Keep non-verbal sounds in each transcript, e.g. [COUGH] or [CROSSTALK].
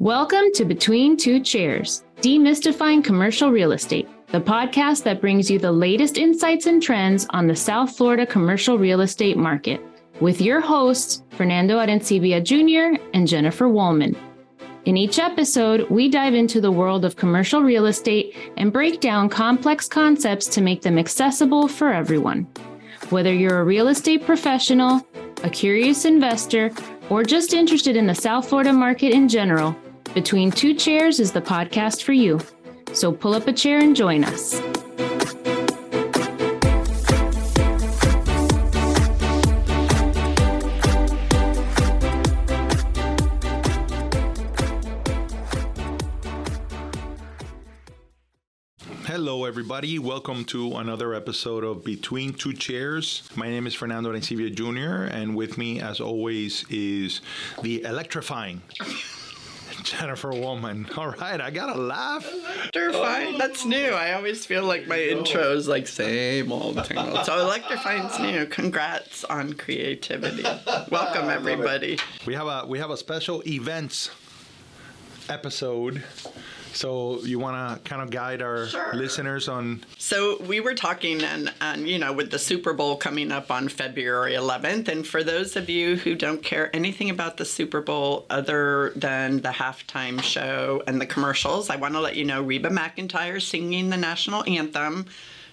Welcome to Between Two Chairs, Demystifying Commercial Real Estate, the podcast that brings you the latest insights and trends on the South Florida commercial real estate market, with your hosts, Fernando Arencibia Jr. and Jennifer Woolman. In each episode, we dive into the world of commercial real estate and break down complex concepts to make them accessible for everyone. Whether you're a real estate professional, a curious investor, or just interested in the South Florida market in general, Between Two Chairs is the podcast for you. So pull up a chair and join us. Hello, everybody. Welcome to another episode of Between Two Chairs. My name is Fernando Arencibia Jr., and with me, as always, is the electrifying [LAUGHS] Jennifer Woolman. All right, I got to laugh. Electrifying, that's new. I always feel like my intro is like same old tingle. So electrifying's new. Congrats on creativity. Welcome everybody. We have a we have a special events episode. So you want to kind of guide our Sure. listeners on So we were talking and and you know with the Super Bowl coming up on February 11th and for those of you who don't care anything about the Super Bowl other than the halftime show and the commercials, I want to let you know Reba McEntire singing the national anthem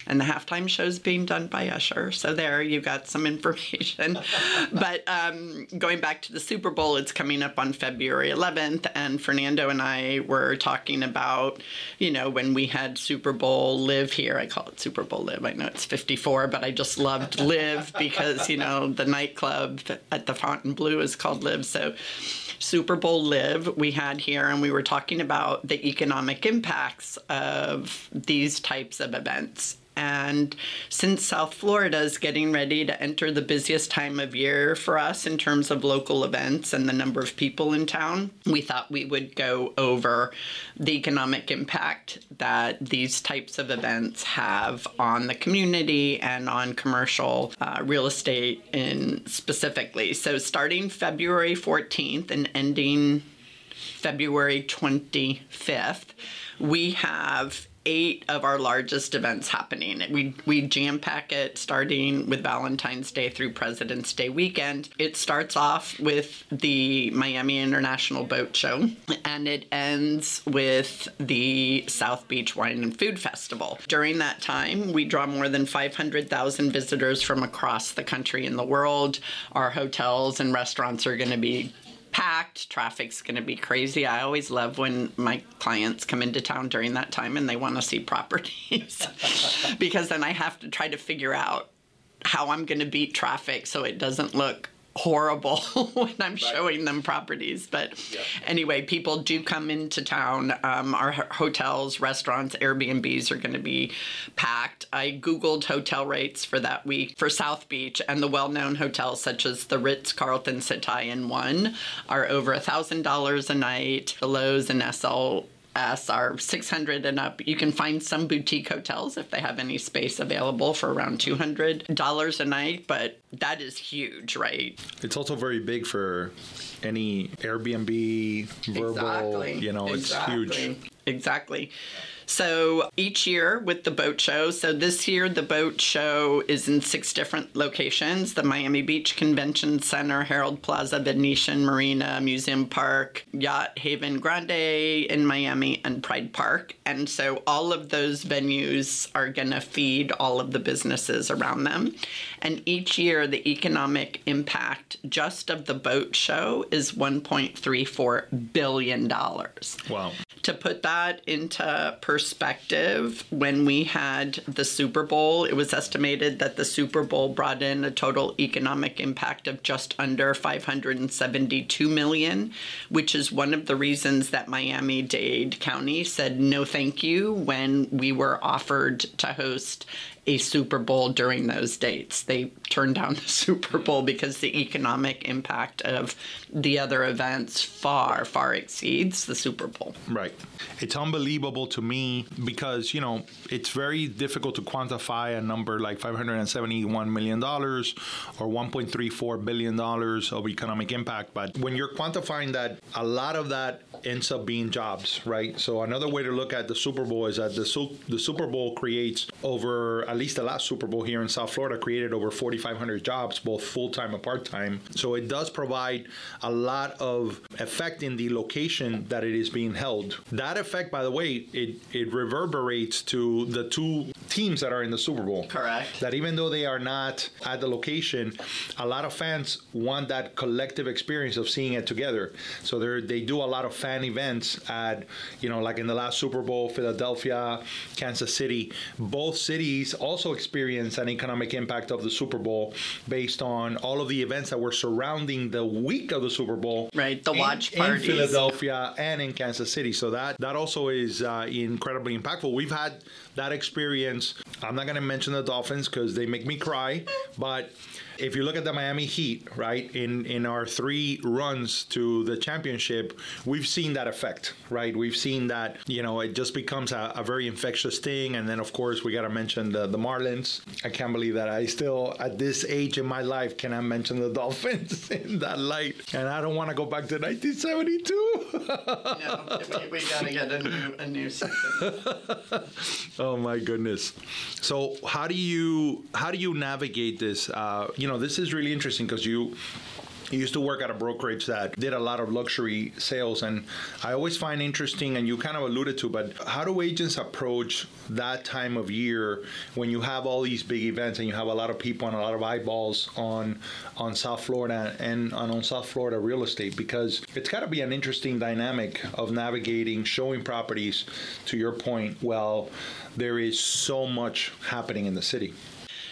and the halftime show's being done by Usher. So there you got some information. [LAUGHS] but um, going back to the Super Bowl, it's coming up on February 11th, and Fernando and I were talking about, you know, when we had Super Bowl Live here. I call it Super Bowl Live. I know it's 54, but I just loved Live [LAUGHS] because you know the nightclub at the Fontainebleau is called Live. So. Super Bowl Live we had here, and we were talking about the economic impacts of these types of events. And since South Florida is getting ready to enter the busiest time of year for us in terms of local events and the number of people in town, we thought we would go over the economic impact that these types of events have on the community and on commercial uh, real estate in specifically. So starting February 14th and ending February 25th, we have eight of our largest events happening. We we jam pack it starting with Valentine's Day through President's Day weekend. It starts off with the Miami International Boat Show and it ends with the South Beach Wine and Food Festival. During that time, we draw more than 500,000 visitors from across the country and the world. Our hotels and restaurants are going to be packed. Traffic's going to be crazy. I always love when my clients come into town during that time and they want to see properties [LAUGHS] because then I have to try to figure out how I'm going to beat traffic so it doesn't look horrible [LAUGHS] when I'm showing them properties. But anyway, people do come into town. Um, our hotels, restaurants, Airbnbs are going to be packed. I Googled hotel rates for that week for South Beach, and the well known hotels such as the Ritz Carlton Setai and One are over a $1,000 a night. The Loews and SL us are 600 and up. You can find some boutique hotels if they have any space available for around $200 a night, but that is huge, right? It's also very big for any Airbnb, Vrbo, you know, it's huge. Exactly. So each year with the boat show, so this year the boat show is in six different locations the Miami Beach Convention Center, Herald Plaza, Venetian Marina, Museum Park, Yacht Haven Grande in Miami, and Pride Park. And so all of those venues are going to feed all of the businesses around them. And each year the economic impact just of the boat show is $1.34 billion. Wow. To put that into perspective, when we had the Super Bowl, it was estimated that the Super Bowl brought in a total economic impact of just under 572 million, which is one of the reasons that Miami-Dade County said no thank you when we were offered to host a Super Bowl during those dates. They turned down the [LAUGHS] Super Bowl because the economic impact of the other events far, far exceeds the Super Bowl. Right. It's unbelievable to me because, you know, it's very difficult to quantify a number like $571 million or $1.34 billion of economic impact. But when you're quantifying that, a lot of that ends up being jobs, right? So another way to look at the Super Bowl is that the the Super Bowl creates over at least the last Super Bowl here in South Florida created over 4,500 jobs, both full time and part time. So it does provide a lot of effect in the location that it is being held. That effect, by the way, it it reverberates to the two teams that are in the Super Bowl. Correct. That even though they are not at the location, a lot of fans want that collective experience of seeing it together. So they they do a lot of fan events at, you know, like in the last Super Bowl, Philadelphia, Kansas City. Both cities also experience an economic impact of the Super Bowl based on all of the events that were surrounding the week of the Super Bowl. Right, the in, watch parties. In Philadelphia and in Kansas City. So that, that also is uh, incredibly impactful. We've had that experience. I'm not going to mention the Dolphins because they make me cry, but if you look at the Miami Heat, right, in in our three runs to the championship, we've seen that effect, right? We've seen that you know it just becomes a, a very infectious thing, and then of course we got to mention the the Marlins. I can't believe that I still at this age in my life cannot mention the [LAUGHS] Dolphins in that light, and I don't want to go back to 1972. no, [LAUGHS] we, we got to get a new a new season. [LAUGHS] oh my goodness. So how do you how do you navigate this? Uh, you know, this is really interesting because you you used to work at a brokerage that did a lot of luxury sales and i always find interesting and you kind of alluded to but how do agents approach that time of year when you have all these big events and you have a lot of people and a lot of eyeballs on on south florida and on south florida real estate? Because it's got to be an interesting dynamic of navigating showing properties to your point well there is so much happening in the city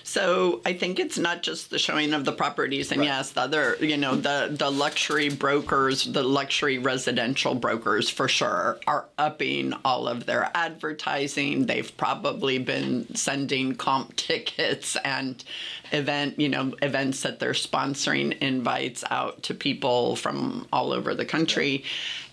so I think it's not just the showing of the properties, and right. yes, the other, you know, the the luxury brokers, the luxury residential brokers for sure are upping all of their advertising. They've probably been sending comp [LAUGHS] tickets and event, you know, events that they're sponsoring invites out to people from all over the country. Yeah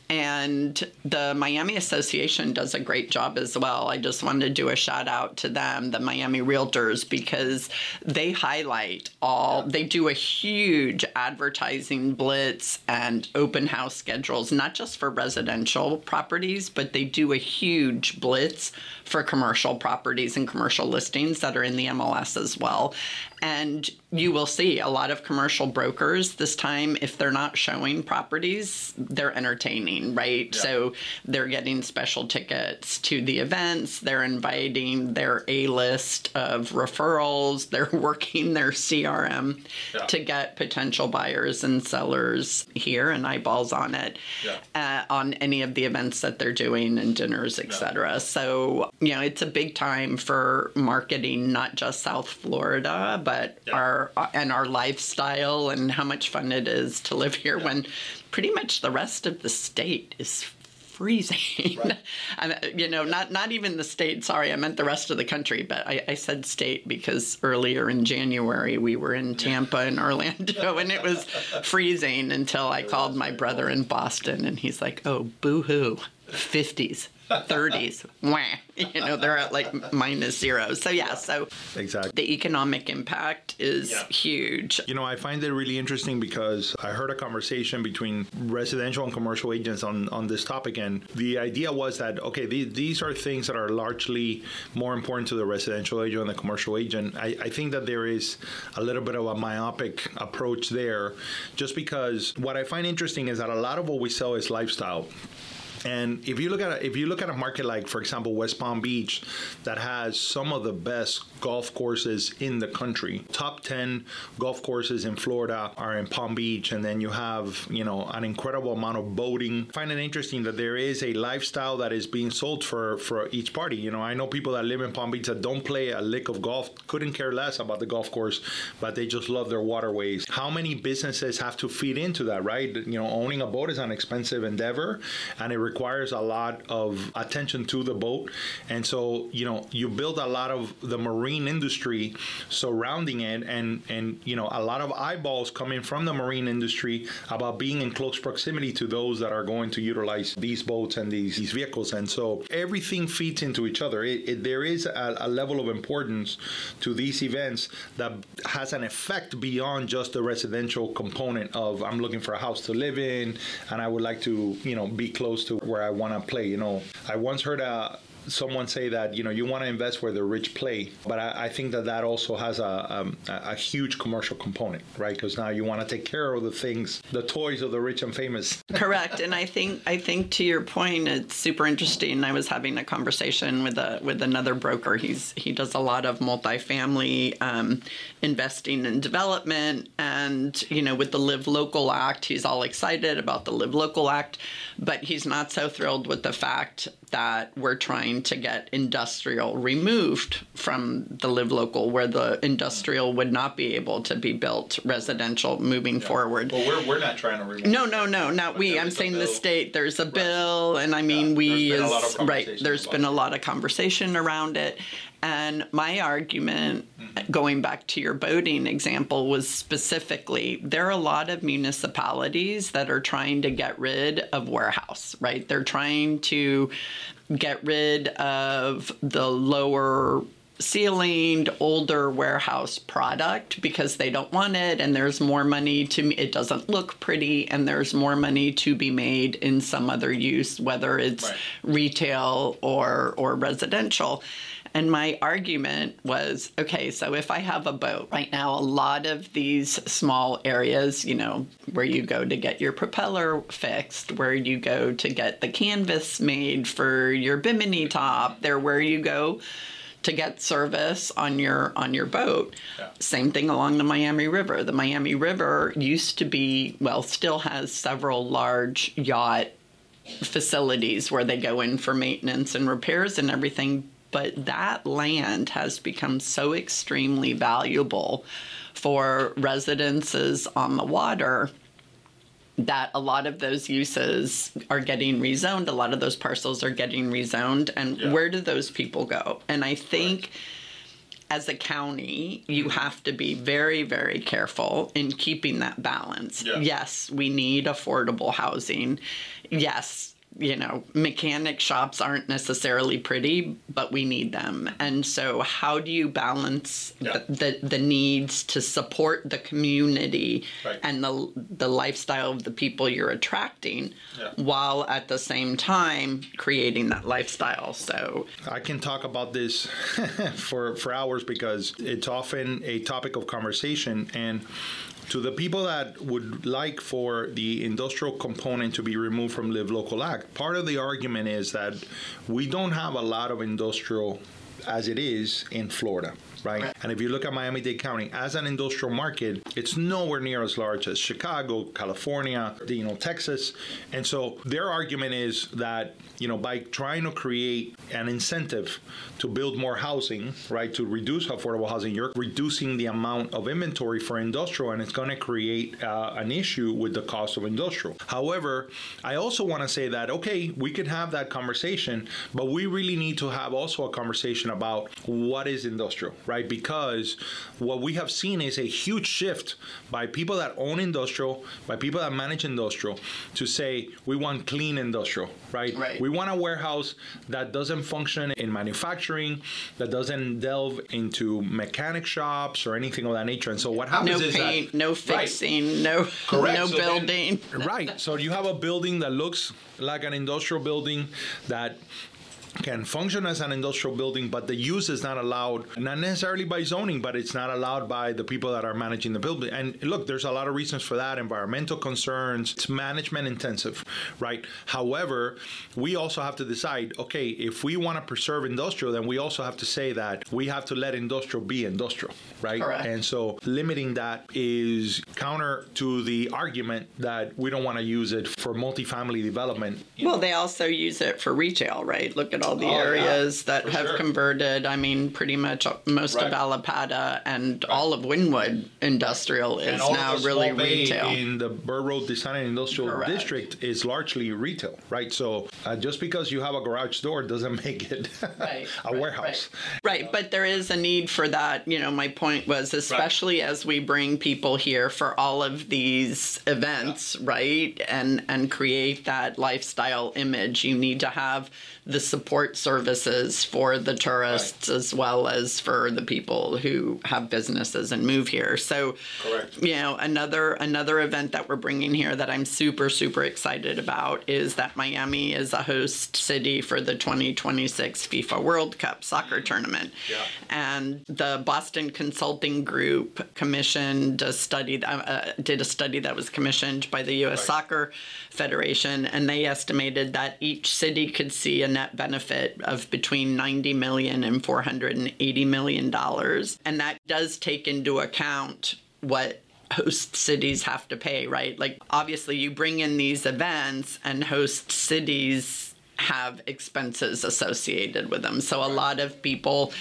and the Miami Association does a great job as well. I just wanted to do a shout out to them, the Miami Realtors, because they highlight all, they do a huge advertising blitz and open house schedules, not just for residential properties, but they do a huge blitz for commercial properties and commercial listings that are in the MLS as well. And you will see a lot of commercial brokers this time, if they're not showing properties, they're entertaining, right? Yeah. So they're getting special tickets to the events, they're inviting their A list of referrals, they're [LAUGHS] working their CRM yeah. to get potential buyers and sellers here and eyeballs on it yeah. uh, on any of the events that they're doing and dinners, etc. So, you know, it's a big time for marketing, not just South Florida, but but yeah. our and our lifestyle and how much fun it is to live here yeah. when pretty much the rest of the state is freezing. Right. [LAUGHS] and, you know, not not even the state. Sorry, I meant the rest of the country. But I, I said state because earlier in January we were in Tampa and Orlando, [LAUGHS] and it was [LAUGHS] freezing until I called my brother in Boston, and he's like, "Oh, boo hoo, 50s." 30s. [LAUGHS] Wah. You know, they're at like minus zero. So, yeah, so exactly. the economic impact is yeah. huge. You know, I find it really interesting because I heard a conversation between residential and commercial agents on, on this topic. And the idea was that, okay, these, these are things that are largely more important to the residential agent and the commercial agent. I, I think that there is a little bit of a myopic approach there just because what I find interesting is that a lot of what we sell is lifestyle. And if you look at a, if you look at a market like, for example, West Palm Beach, that has some of the best golf courses in the country. Top ten golf courses in Florida are in Palm Beach, and then you have you know an incredible amount of boating. I find it interesting that there is a lifestyle that is being sold for for each party. You know, I know people that live in Palm Beach that don't play a lick of golf, couldn't care less about the golf course, but they just love their waterways. How many businesses have to feed into that, right? You know, owning a boat is an expensive endeavor, and it requires a lot of attention to the boat. And so, you know, you build a lot of the marine industry surrounding it and and you know, a lot of eyeballs coming from the marine industry about being in close proximity to those that are going to utilize these boats and these, these vehicles. And so everything feeds into each other. It, it, there is a, a level of importance to these events that has an effect beyond just the residential component of I'm looking for a house to live in and I would like to, you know, be close to where I want to play. You know, I once heard a someone say that you know you want to invest where the rich play, but I, I think that that also has a, um, a huge commercial component, right? Because now you want to take care of the things, the toys of the rich and famous. Correct, and I think I think to your point, it's super interesting. I was having a conversation with a with another broker. He's he does a lot of multifamily um, investing and development, and you know with the Live Local Act, he's all excited about the Live Local Act, but he's not so thrilled with the fact that we're trying to get industrial removed from the live local where the industrial would not be able to be built residential moving yeah. forward. Well, we're, we're not trying to remove No, no, no, not we. I'm saying the state. There's a right. bill, and I mean, yeah. we is, right. There's been a lot of conversation around it. And my argument, mm-hmm. going back to your boating example, was specifically there are a lot of municipalities that are trying to get rid of warehouse, right? They're trying to get rid of the lower ceilinged older warehouse product because they don't want it and there's more money to it doesn't look pretty and there's more money to be made in some other use whether it's right. retail or or residential and my argument was okay, so if I have a boat, right now, a lot of these small areas, you know, where you go to get your propeller fixed, where you go to get the canvas made for your bimini top, they're where you go to get service on your on your boat. Yeah. Same thing along the Miami River. The Miami River used to be well, still has several large yacht facilities where they go in for maintenance and repairs and everything, but that land has become so extremely valuable for residences on the water that a lot of those uses are getting rezoned. A lot of those parcels are getting rezoned. And yeah. where do those people go? And I think. As a county, you mm-hmm. have to be very, very careful in keeping that balance. Yeah. Yes, we need affordable housing. Yes, you know, mechanic shops aren't necessarily pretty, but we need them. And so, how do you balance yeah. the, the, the needs to support the community right. and the the lifestyle of the people you're attracting, yeah. while at the same time creating that lifestyle? So, I can talk about this [LAUGHS] for for hours because it's often a topic of conversation and to the people that would like for the industrial component to be removed from Live Local Act, part of the argument is that we don't have a lot of industrial as it is in Florida right? right? And if you look at Miami Dade County as an industrial market, it's nowhere near as large as Chicago, California, you know, Texas. And so their argument is that, you know, by trying to create an incentive to build more housing, right, to reduce affordable housing, you're reducing the amount of inventory for industrial and it's going to create uh, an issue with the cost of industrial. However, I also want to say that, okay, we can have that conversation, but we really need to have also a conversation about what is industrial, right? Right? Because what we have seen is a huge shift by people that own industrial, by people that manage industrial, to say we want clean industrial, right? right. We want a warehouse that doesn't function in manufacturing, that doesn't delve into mechanic shops or anything of that nature. And so what happens no is paint, that no fixing, right. no Correct. no so building. Then, right. So you have a building that looks like an industrial building that can function as an industrial building, but the use is not allowed, not necessarily by zoning, but it's not allowed by the people that are managing the building. And look, there's a lot of reasons for that environmental concerns, it's management intensive, right? However, we also have to decide okay, if we want to preserve industrial, then we also have to say that we have to let industrial be industrial, right? Correct. And so limiting that is counter to the argument that we don't want to use it for multifamily development. Well, they also use it for retail, right? Look at at all the Oh, yeah, areas that have sure. converted. I mean, pretty much most of Right. Allapattah and all of Wynwood Industrial is now of really retail. in the Bird Road Design and Industrial Correct. District is largely retail, right? So uh, just because you have a garage door doesn't [LAUGHS] make it Right, a right, warehouse. Right, but there is a need for that. You know, my point was, especially as we bring people here for all of these events, right, and and create that lifestyle image, you need to have the support services for the tourists as well as for the people who have businesses and move here. So, Correct. you know, another another event that we're bringing here that I'm super super excited about is that Miami is a host city for the 2026 FIFA World Cup soccer tournament. Yeah. And the Boston Consulting Group commissioned a study that uh, did a study that was commissioned by the US Soccer Federation and they estimated that each city could see a net benefit of between 90 million and 480 million dollars. And that does take into account what host cities have to pay, right? Like, obviously, you bring in these events, and host cities have expenses associated with them. So, a lot of people,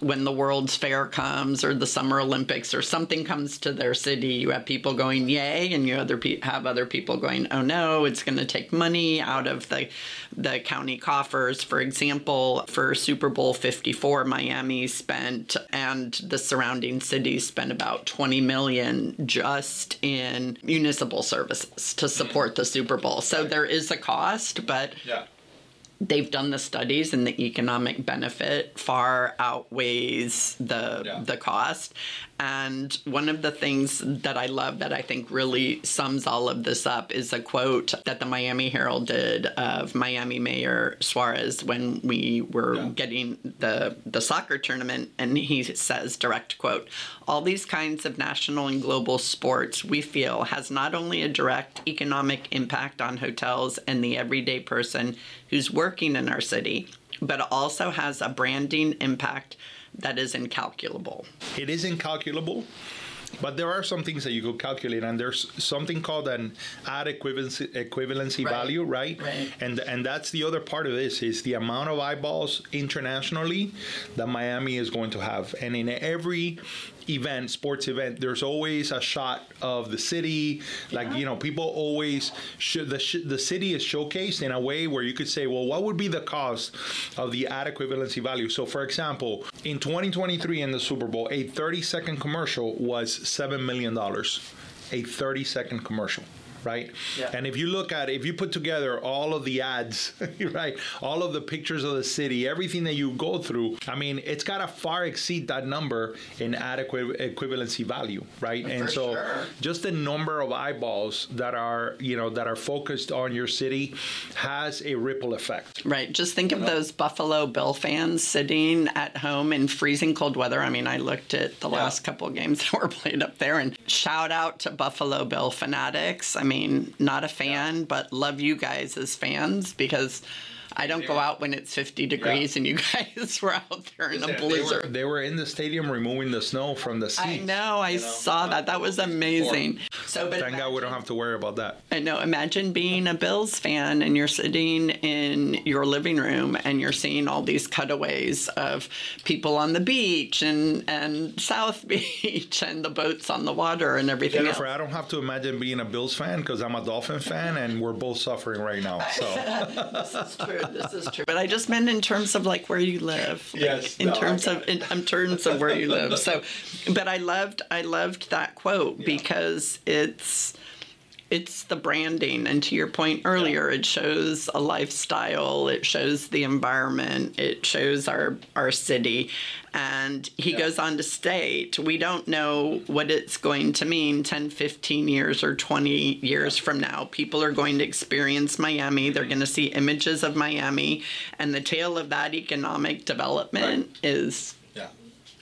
when the World's Fair comes or the Summer Olympics or something comes to their city, you have people going, yay, and you other pe- have other people going, oh no, it's going to take money out of the, the county coffers. For example, for Super Bowl 54, Miami spent and the surrounding cities spent about 20 million just in municipal services to support the Super Bowl. So there is a cost, but Yeah. They've done the studies and the economic benefit far outweighs the Yeah. the cost and one of the things that I love that I think really sums all of this up is a quote that the Miami Herald did of Miami Mayor Suarez when we were Yeah. getting the the soccer tournament and he says direct quote all these kinds of national and global sports we feel has not only a direct economic impact on hotels and the everyday person who's working in our city but also has a branding impact that is incalculable It is incalculable, but there are some things that you could calculate, and there's something called an ad equivalency, equivalency Right. value, right? Right. And and that's the other part of this is the amount of eyeballs internationally that Miami is going to have, and in every event, sports event, there's always a shot of the city. Like you know, people always should the sh- the city is showcased in a way where you could say, well, what would be the cost of the ad equivalency value? So, for example, in 2023 in the Super Bowl, a 30 second commercial was seven million dollars. A 30 second commercial. Right, Yeah. and if you look at if you put together all of the ads, [LAUGHS] right, all of the pictures of the city, everything that you go through, I mean, it's got to far exceed that number in adequate equivalency value, right? and so, sure. just the number of eyeballs that are, you know, that are focused on your city has a ripple effect. Right. Just think of those Buffalo Bill fans sitting at home in freezing cold weather. I mean, I looked at the Yeah. last couple of games [LAUGHS] that were played up there and shout out to Buffalo Bill fanatics. I mean, not a fan, but love you guys as fans because I don't go out when it's 50 degrees and you guys [LAUGHS] were out there in a They were, blizzard. they were in the stadium removing the snow from the seats. I know, I saw that. That was amazing. So, but Thank God we don't have to worry about that. I know. Imagine being a Bills fan and you're sitting in your living room and you're seeing all these cutaways of people on the beach and, and South [LAUGHS] Beach and the boats on the water and everything else. Jennifer, I don't have to imagine being a Bills fan because I'm a Dolphin fan and we're both suffering right now. So [LAUGHS] This is true. This is true. But I just meant in terms of like where you live. Like, Yes, In no, terms of in, in terms of where you live. [LAUGHS] So, but I loved I loved that quote because it's it's the branding. And to your point earlier it shows a lifestyle it shows the environment it shows our our city. And he goes on to state we don't know what it's going to mean 10 15 years or 20 years from now. People are going to experience miami. They're going to see images of miami. And the tale of that economic development is yeah.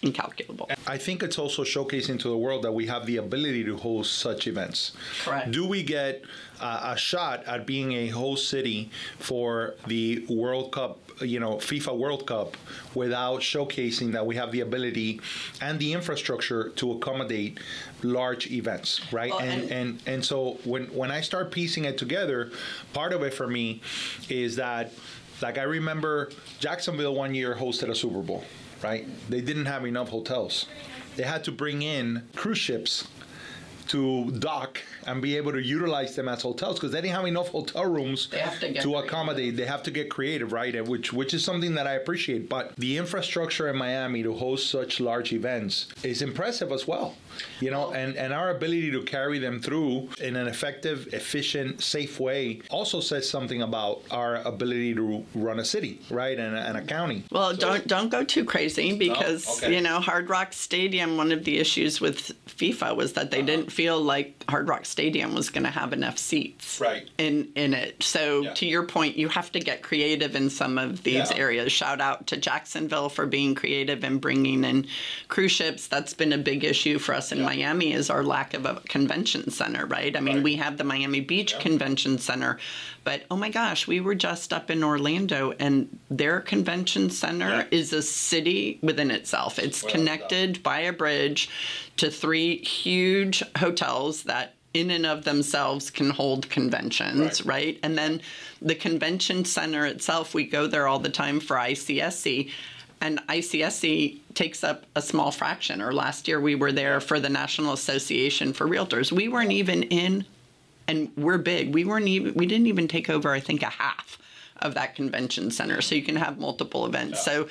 Incalculable I think it's also showcasing to the world that we have the ability to host such events. Correct. Do we get uh, a shot at being a host city for the World Cup, you know, FIFA World Cup, without showcasing that we have the ability and the infrastructure to accommodate large events, right? And, and- and and so when when I start piecing it together, part of it for me is that Like I remember Jacksonville one year hosted a Super Bowl, right? They didn't have enough hotels. They had to bring in cruise ships to dock and be able to utilize them as hotels because they didn't have enough hotel rooms to to accommodate. They have to get creative, right? And Which which is something that I appreciate. But the infrastructure in Miami to host such large events is impressive as well. You know, and, and our ability to carry them through in an effective, efficient, safe way also says something about our ability to run a city, right, and a, and a county. Well, don't don't go too crazy because okay. you know Hard Rock Stadium. One of the issues with FIFA was that they uh-huh. didn't feel like Hard Rock Stadium was going to have enough seats Right. in in it. So Yeah. to your point, you have to get creative in some of these Yeah. areas. Shout out to Jacksonville for being creative and bringing in cruise ships. That's been a big issue for us in Miami is our lack of a convention center. Right. I mean, Right. we have the Miami Beach Convention Center, but oh my gosh, we were just up in Orlando and their convention center Yeah. is a city within itself. It's a connected by a bridge to three huge hotels that in and of themselves can hold conventions, Right. right? And then the convention center itself, we go there all the time for ICSC. And ICSC takes up a small fraction. Or last year we were there for the National Association for Realtors. We weren't even in and we're big. We weren't even we didn't even take over I think a half of that convention center. So you can have multiple events. So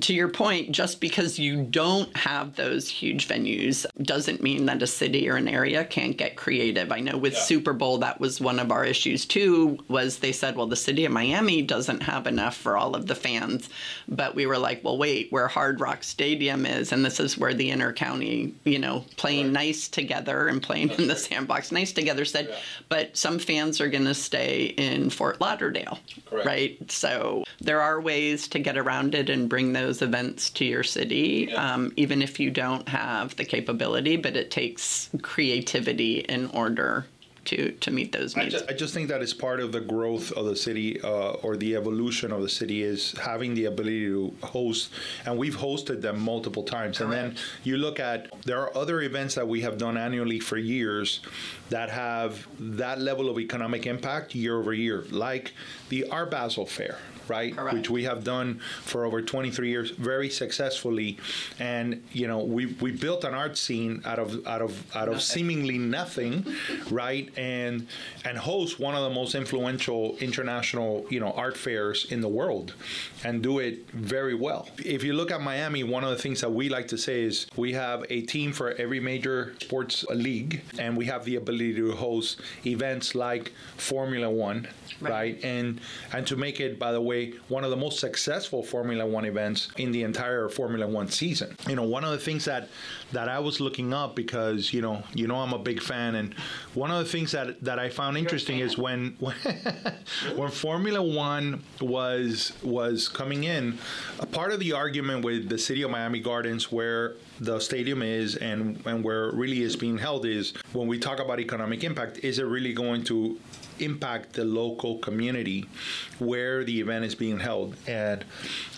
to your point, just because you don't have those huge venues doesn't mean that a city or an area can't get creative. I know with Yeah. Super Bowl that was one of our issues too was they said, well, the city of Miami doesn't have enough for all of the fans. But we were like, well, wait, where Hard Rock Stadium is and this is where the inner county, you know, playing Right. nice together and playing in the sandbox nice together said, Yeah. but some fans are going to stay in Fort Lauderdale, Correct. right? So there are ways to get around it and bring those events to your city, Yeah. um, even if you don't have the capability. But it takes creativity in order to to meet those I needs. just, I just think that is part of the growth of the city uh, or the evolution of the city is having the ability to host, and we've hosted them multiple times. And then you look at there are other events that we have done annually for years that have that level of economic impact year over year, like the Art Basel Fair. Right, Correct. which we have done for over 23 years very successfully, and you know we we built an art scene out of out of out of seemingly nothing, [LAUGHS] right? And and host one of the most influential international you know art fairs in the world, and do it very well. If you look at Miami, one of the things that we like to say is we have a team for every major sports league, and we have the ability to host events like Formula One, Right. right? And and to make it, by the way, one of the most successful Formula One events in the entire Formula One season. You know, one of the things that that I was looking up because you know you know I'm a big fan, and one of the things that that I found interesting is when when, [LAUGHS] when Formula One was was coming in, a part of the argument with the city of Miami Gardens where the stadium is and and where it really is being held is when we talk about economic impact, is it really going to impact the local community where the event is being held. And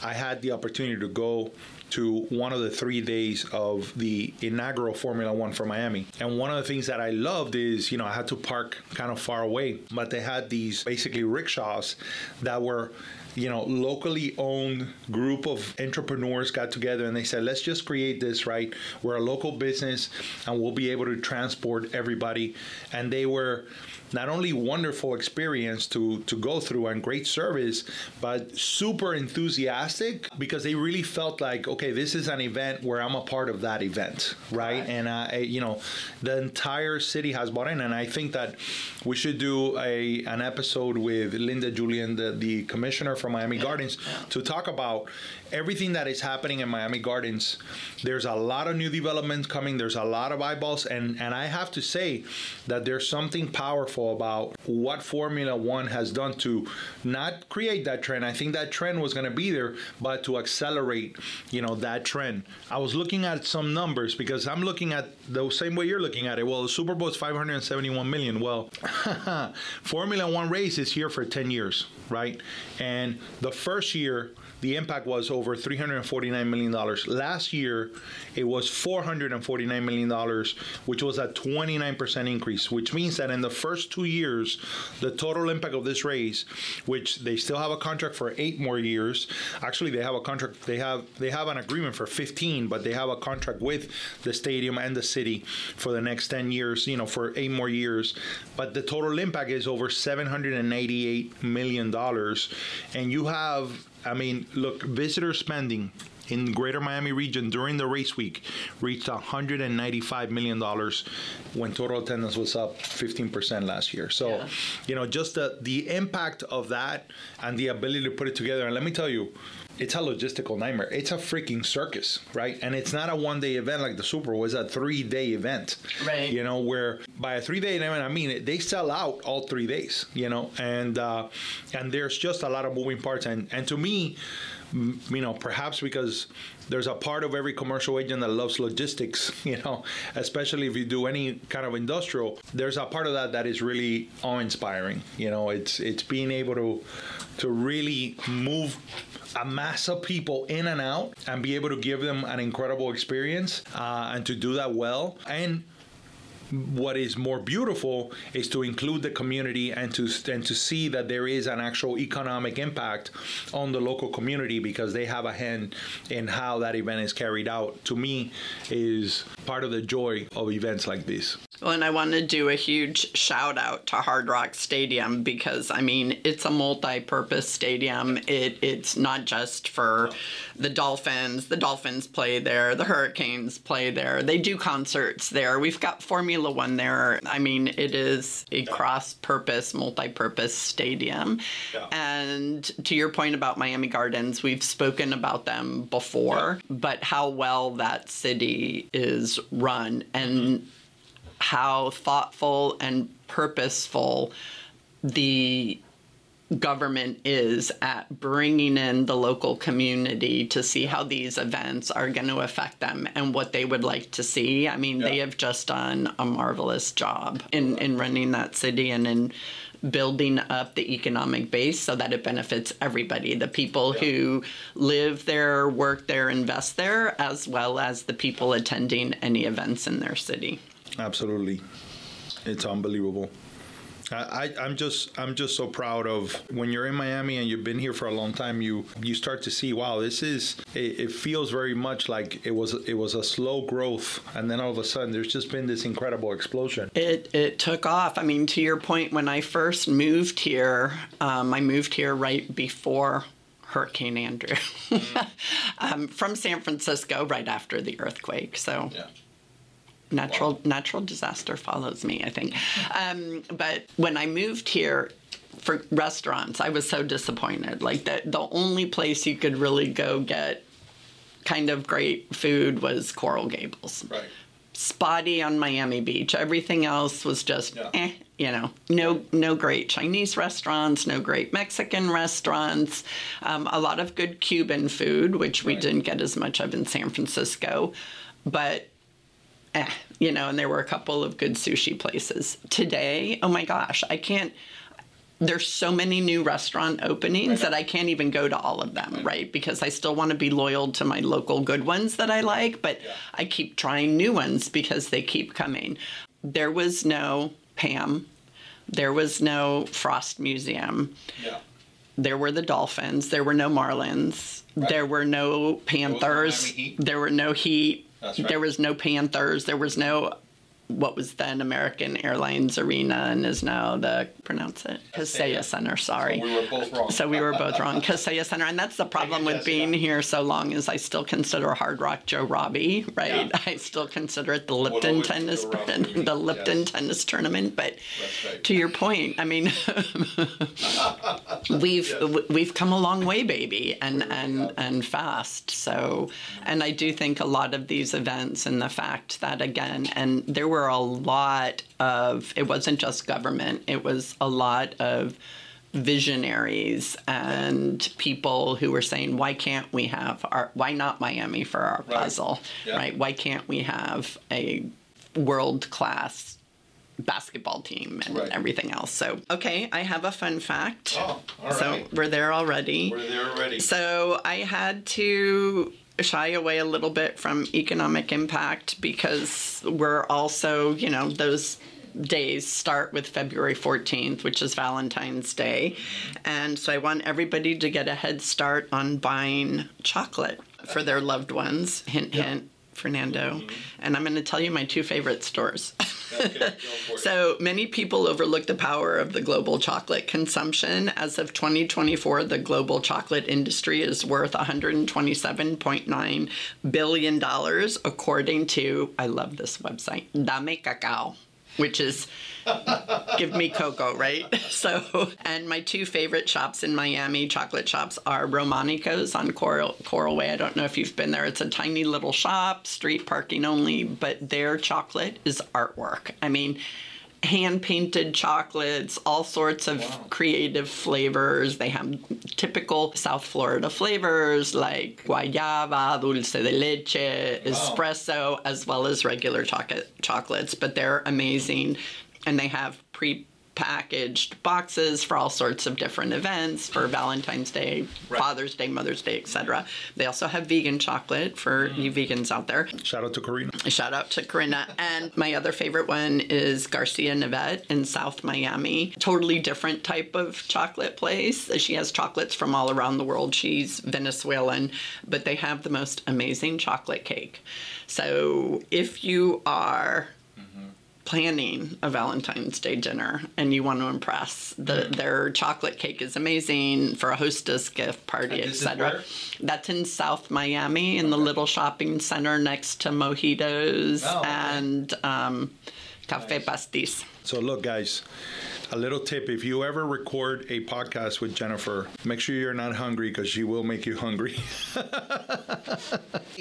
I had the opportunity to go to one of the three days of the inaugural Formula One for Miami. And one of the things that I loved is, you know, I had to park kind of far away, but they had these basically rickshaws that were you know, locally owned group of entrepreneurs got together and they said, let's just create this, right? We're a local business and we'll be able to transport everybody. And they were not only wonderful experience to to go through and great service, but super enthusiastic because they really felt like, okay, this is an event where I'm a part of that event, right? And uh, you know, the entire city has bought in, and I think that we should do a an episode with Linda Julien, the, the commissioner from Miami Gardens, to talk about everything that is happening in Miami Gardens. There's a lot of new developments coming. There's a lot of eyeballs, and and I have to say that there's something powerful about what Formula One has done to not create that trend. I think that trend was going to be there, but to accelerate, you know, that trend. I was looking at some numbers because I'm looking at the same way you're looking at it. Well, the Super Bowl is 571 million. Well, [LAUGHS] Formula One race is here for 10 years, right? And the first year the impact was over $349 million. Last year, it was $449 million, which was a 29% increase, which means that in the first two years the total impact of this race, which they still have a contract for eight more years. Actually, they have a contract. They have they have an agreement for 15, but they have a contract with the stadium and the city for the next 10 years. You know, for eight more years. But the total impact is over 788 million dollars, and you have. I mean, look, visitor spending in the greater Miami region during the race week reached $195 million when total attendance was up 15% last year. So, Yeah. you know, just the, the impact of that and the ability to put it together. And let me tell you, it's a logistical nightmare. It's a freaking circus, right? And it's not a one day event like the Super Bowl. It's a three day event. Right. You know, where by a three day event, I mean, they sell out all three days, you know, and, uh, and there's just a lot of moving parts. And, and to me, you know, perhaps because there's a part of every commercial agent that loves logistics, [LAUGHS] you know, especially if you do any kind of industrial, there's a part of that that is really awe-inspiring. You know, it's it's being able to to really move a mass of people in and out and be able to give them an incredible experience uh, and to do that well and what is more beautiful is to include the community and to and to see that there is an actual economic impact on the local community because they have a hand in how that event is carried out. To me, is part of the joy of events like this. Well, and I want to do a huge shout out to Hard Rock Stadium because I mean it's a multi-purpose stadium. It it's not just for the Dolphins. The Dolphins play there. The Hurricanes play there. They do concerts there. We've got Formula One there. I mean it is a cross-purpose, multi-purpose stadium. And to your point about Miami Gardens, we've spoken about them before, but how well that city is run and mm-hmm. how thoughtful and purposeful the government is at bringing in the local community to see how these events are going to affect them and what they would like to see. I mean, they have just done a marvelous job in, in running that city and in building up the economic base so that it benefits everybody the people who live there, work there, invest there, as well as the people attending any events in their city. Absolutely, it's unbelievable. I, I'm just I'm just so proud of when you're in Miami and you've been here for a long time. You you start to see wow, this is it, it feels very much like it was it was a slow growth, and then all of a sudden there's just been this incredible explosion. It it took off. I mean, to your point, when I first moved here, um, I moved here right before Hurricane Andrew [LAUGHS] um, from San Francisco, right after the earthquake. So natural natural disaster follows me, I think. Um, but when I moved here for restaurants, I was so disappointed. Like the the only place you could really go get kind of great food was Coral Gables Right. spotty on Miami Beach. Everything else was just Yeah. eh, you know, no no great Chinese restaurants, no great Mexican restaurants, um, a lot of good Cuban food, which we Right. didn't get as much of in San Francisco, but. Eh, you know, and there were a couple of good sushi places. Today, oh my gosh, I can't there's so many new restaurant openings that I can't even go to all of them, right? Because I still want to be loyal to my local good ones that I like, but I keep trying new ones because they keep coming. There was no PAMM. There was no Frost Museum. Yeah. There were the Dolphins. There were no Marlins. There were no Panthers. There were no Heat. Right. There was no Panthers. There was no what was then American Airlines Arena and is now the pronounce it Kaseya Center. Sorry. were both wrong. So we were both wrong. Kaseya Center, and that's the problem with being here so long is I still consider Hard Rock Joe Robbie, right? Yeah. I still consider it the Lipton always tennis, the Lipton yes. tennis tournament. But right. to your point, I mean, [LAUGHS] we've we've come a long way, baby, and and and fast. So, and I do think a lot of these events and the fact that again, and there were a lot of it wasn't just government; it was a lot of visionaries and people who were saying, "Why can't we have our? Why not Miami for our Right. puzzle? Yeah. Right? Why can't we have a world class?" basketball team and Right. everything else. So, okay, I have a fun fact. Oh, all so we're there already. We're there already. So I had to shy away a little bit from economic impact because we're also, you know, those days start with February 14th, which is Valentine's Day. And so I want everybody to get a head start on buying chocolate for their loved ones. Hint, hint. Fernando, and I'm going to tell you my two favorite stores. Okay, [LAUGHS] so many people overlook the power of the global chocolate consumption. As of 2024, the global chocolate industry is worth 127.9 billion dollars, according to I love this website, Dame Cacao which is give me cocoa, right? [LAUGHS] So, and my two favorite shops in Miami, chocolate shops, are Romanico's on Coral, Coral Way. I don't know if you've been there. It's a tiny little shop, street parking only, but their chocolate is artwork. I mean, hand painted chocolates, all sorts of wow. creative flavors. They have typical South Florida flavors like guayaba, dulce de leche, wow. espresso, as well as regular chocolate chocolates. But they're amazing, and they have pre packaged boxes for all sorts of different events for Valentine's Day, right. Father's Day, Mother's Day, etc. They also have vegan chocolate for mm. you vegans out there. Shout out to Karina. Shout out to Karina. and my other favorite one is Garcia Nevett in South Miami. Totally different type of chocolate place. She has chocolates from all around the world. She's Venezuelan, but they have the most amazing chocolate cake. So if you are planning a Valentine's Day dinner and you want to impress, the, mm-hmm. their chocolate cake is amazing for a hostess gift party, etc. That's in South Miami in the little shopping center next to Mojitos oh, and um, Cafe nice. Pastis. So look, guys, a little tip if you ever record a podcast with Jennifer, make sure you're not hungry because she will make you hungry. [LAUGHS]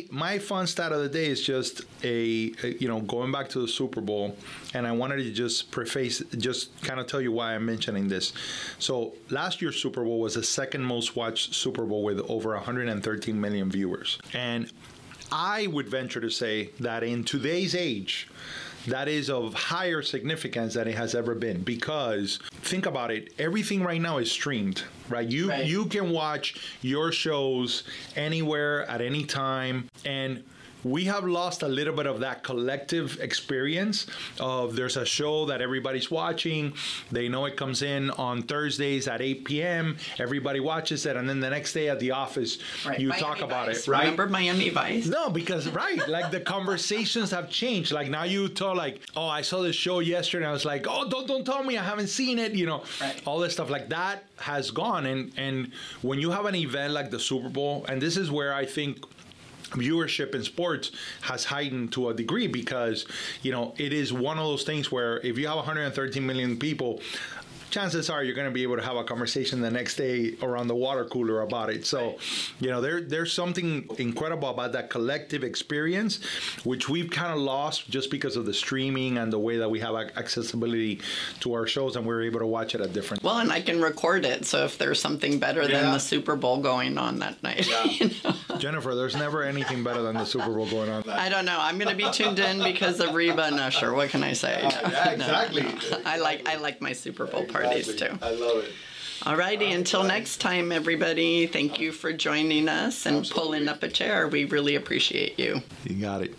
My fun stat of the day is just a, a, you know, going back to the Super Bowl, and I wanted to just preface, just kind of tell you why I'm mentioning this. So last year's Super Bowl was the second most watched Super Bowl with over 113 million viewers. And I would venture to say that in today's age, that is of higher significance than it has ever been because think about it everything right now is streamed right you right. you can watch your shows anywhere at any time and we have lost a little bit of that collective experience of there's a show that everybody's watching. They know it comes in on thursdays at 8 p.m everybody watches it. And then the next day at the office right. you Miami talk about Vice. it right? Remember miami vice? No because right like the conversations have changed. Like now you tell like oh i saw this show yesterday. I was like oh don't don't tell me. I haven't seen it you know? Right. all this stuff like that has gone. And and when you have an event like the super bowl and this is where i think viewership in sports has heightened to a degree because you know it is one of those things where if you have 113 million people chances are you're going to be able to have a conversation the next day around the water cooler about it. So, you know, there there's something incredible about that collective experience, which we've kind of lost just because of the streaming and the way that we have accessibility to our shows, and we're able to watch it at different. Well, and I can record it, so if there's something better yeah. than the Super Bowl going on that night, yeah. [LAUGHS] you know? Jennifer, there's never anything better than the Super Bowl going on. I don't know. I'm going to be tuned in because of Reba and Usher. What can I say? Uh, yeah, [LAUGHS] exactly. No, [LAUGHS] no. I like I like my Super Bowl parties too. I love it. All righty. Uh, until next time, everybody. Thank you for joining us and Absolutely. pulling up a chair. We really appreciate you. You got it.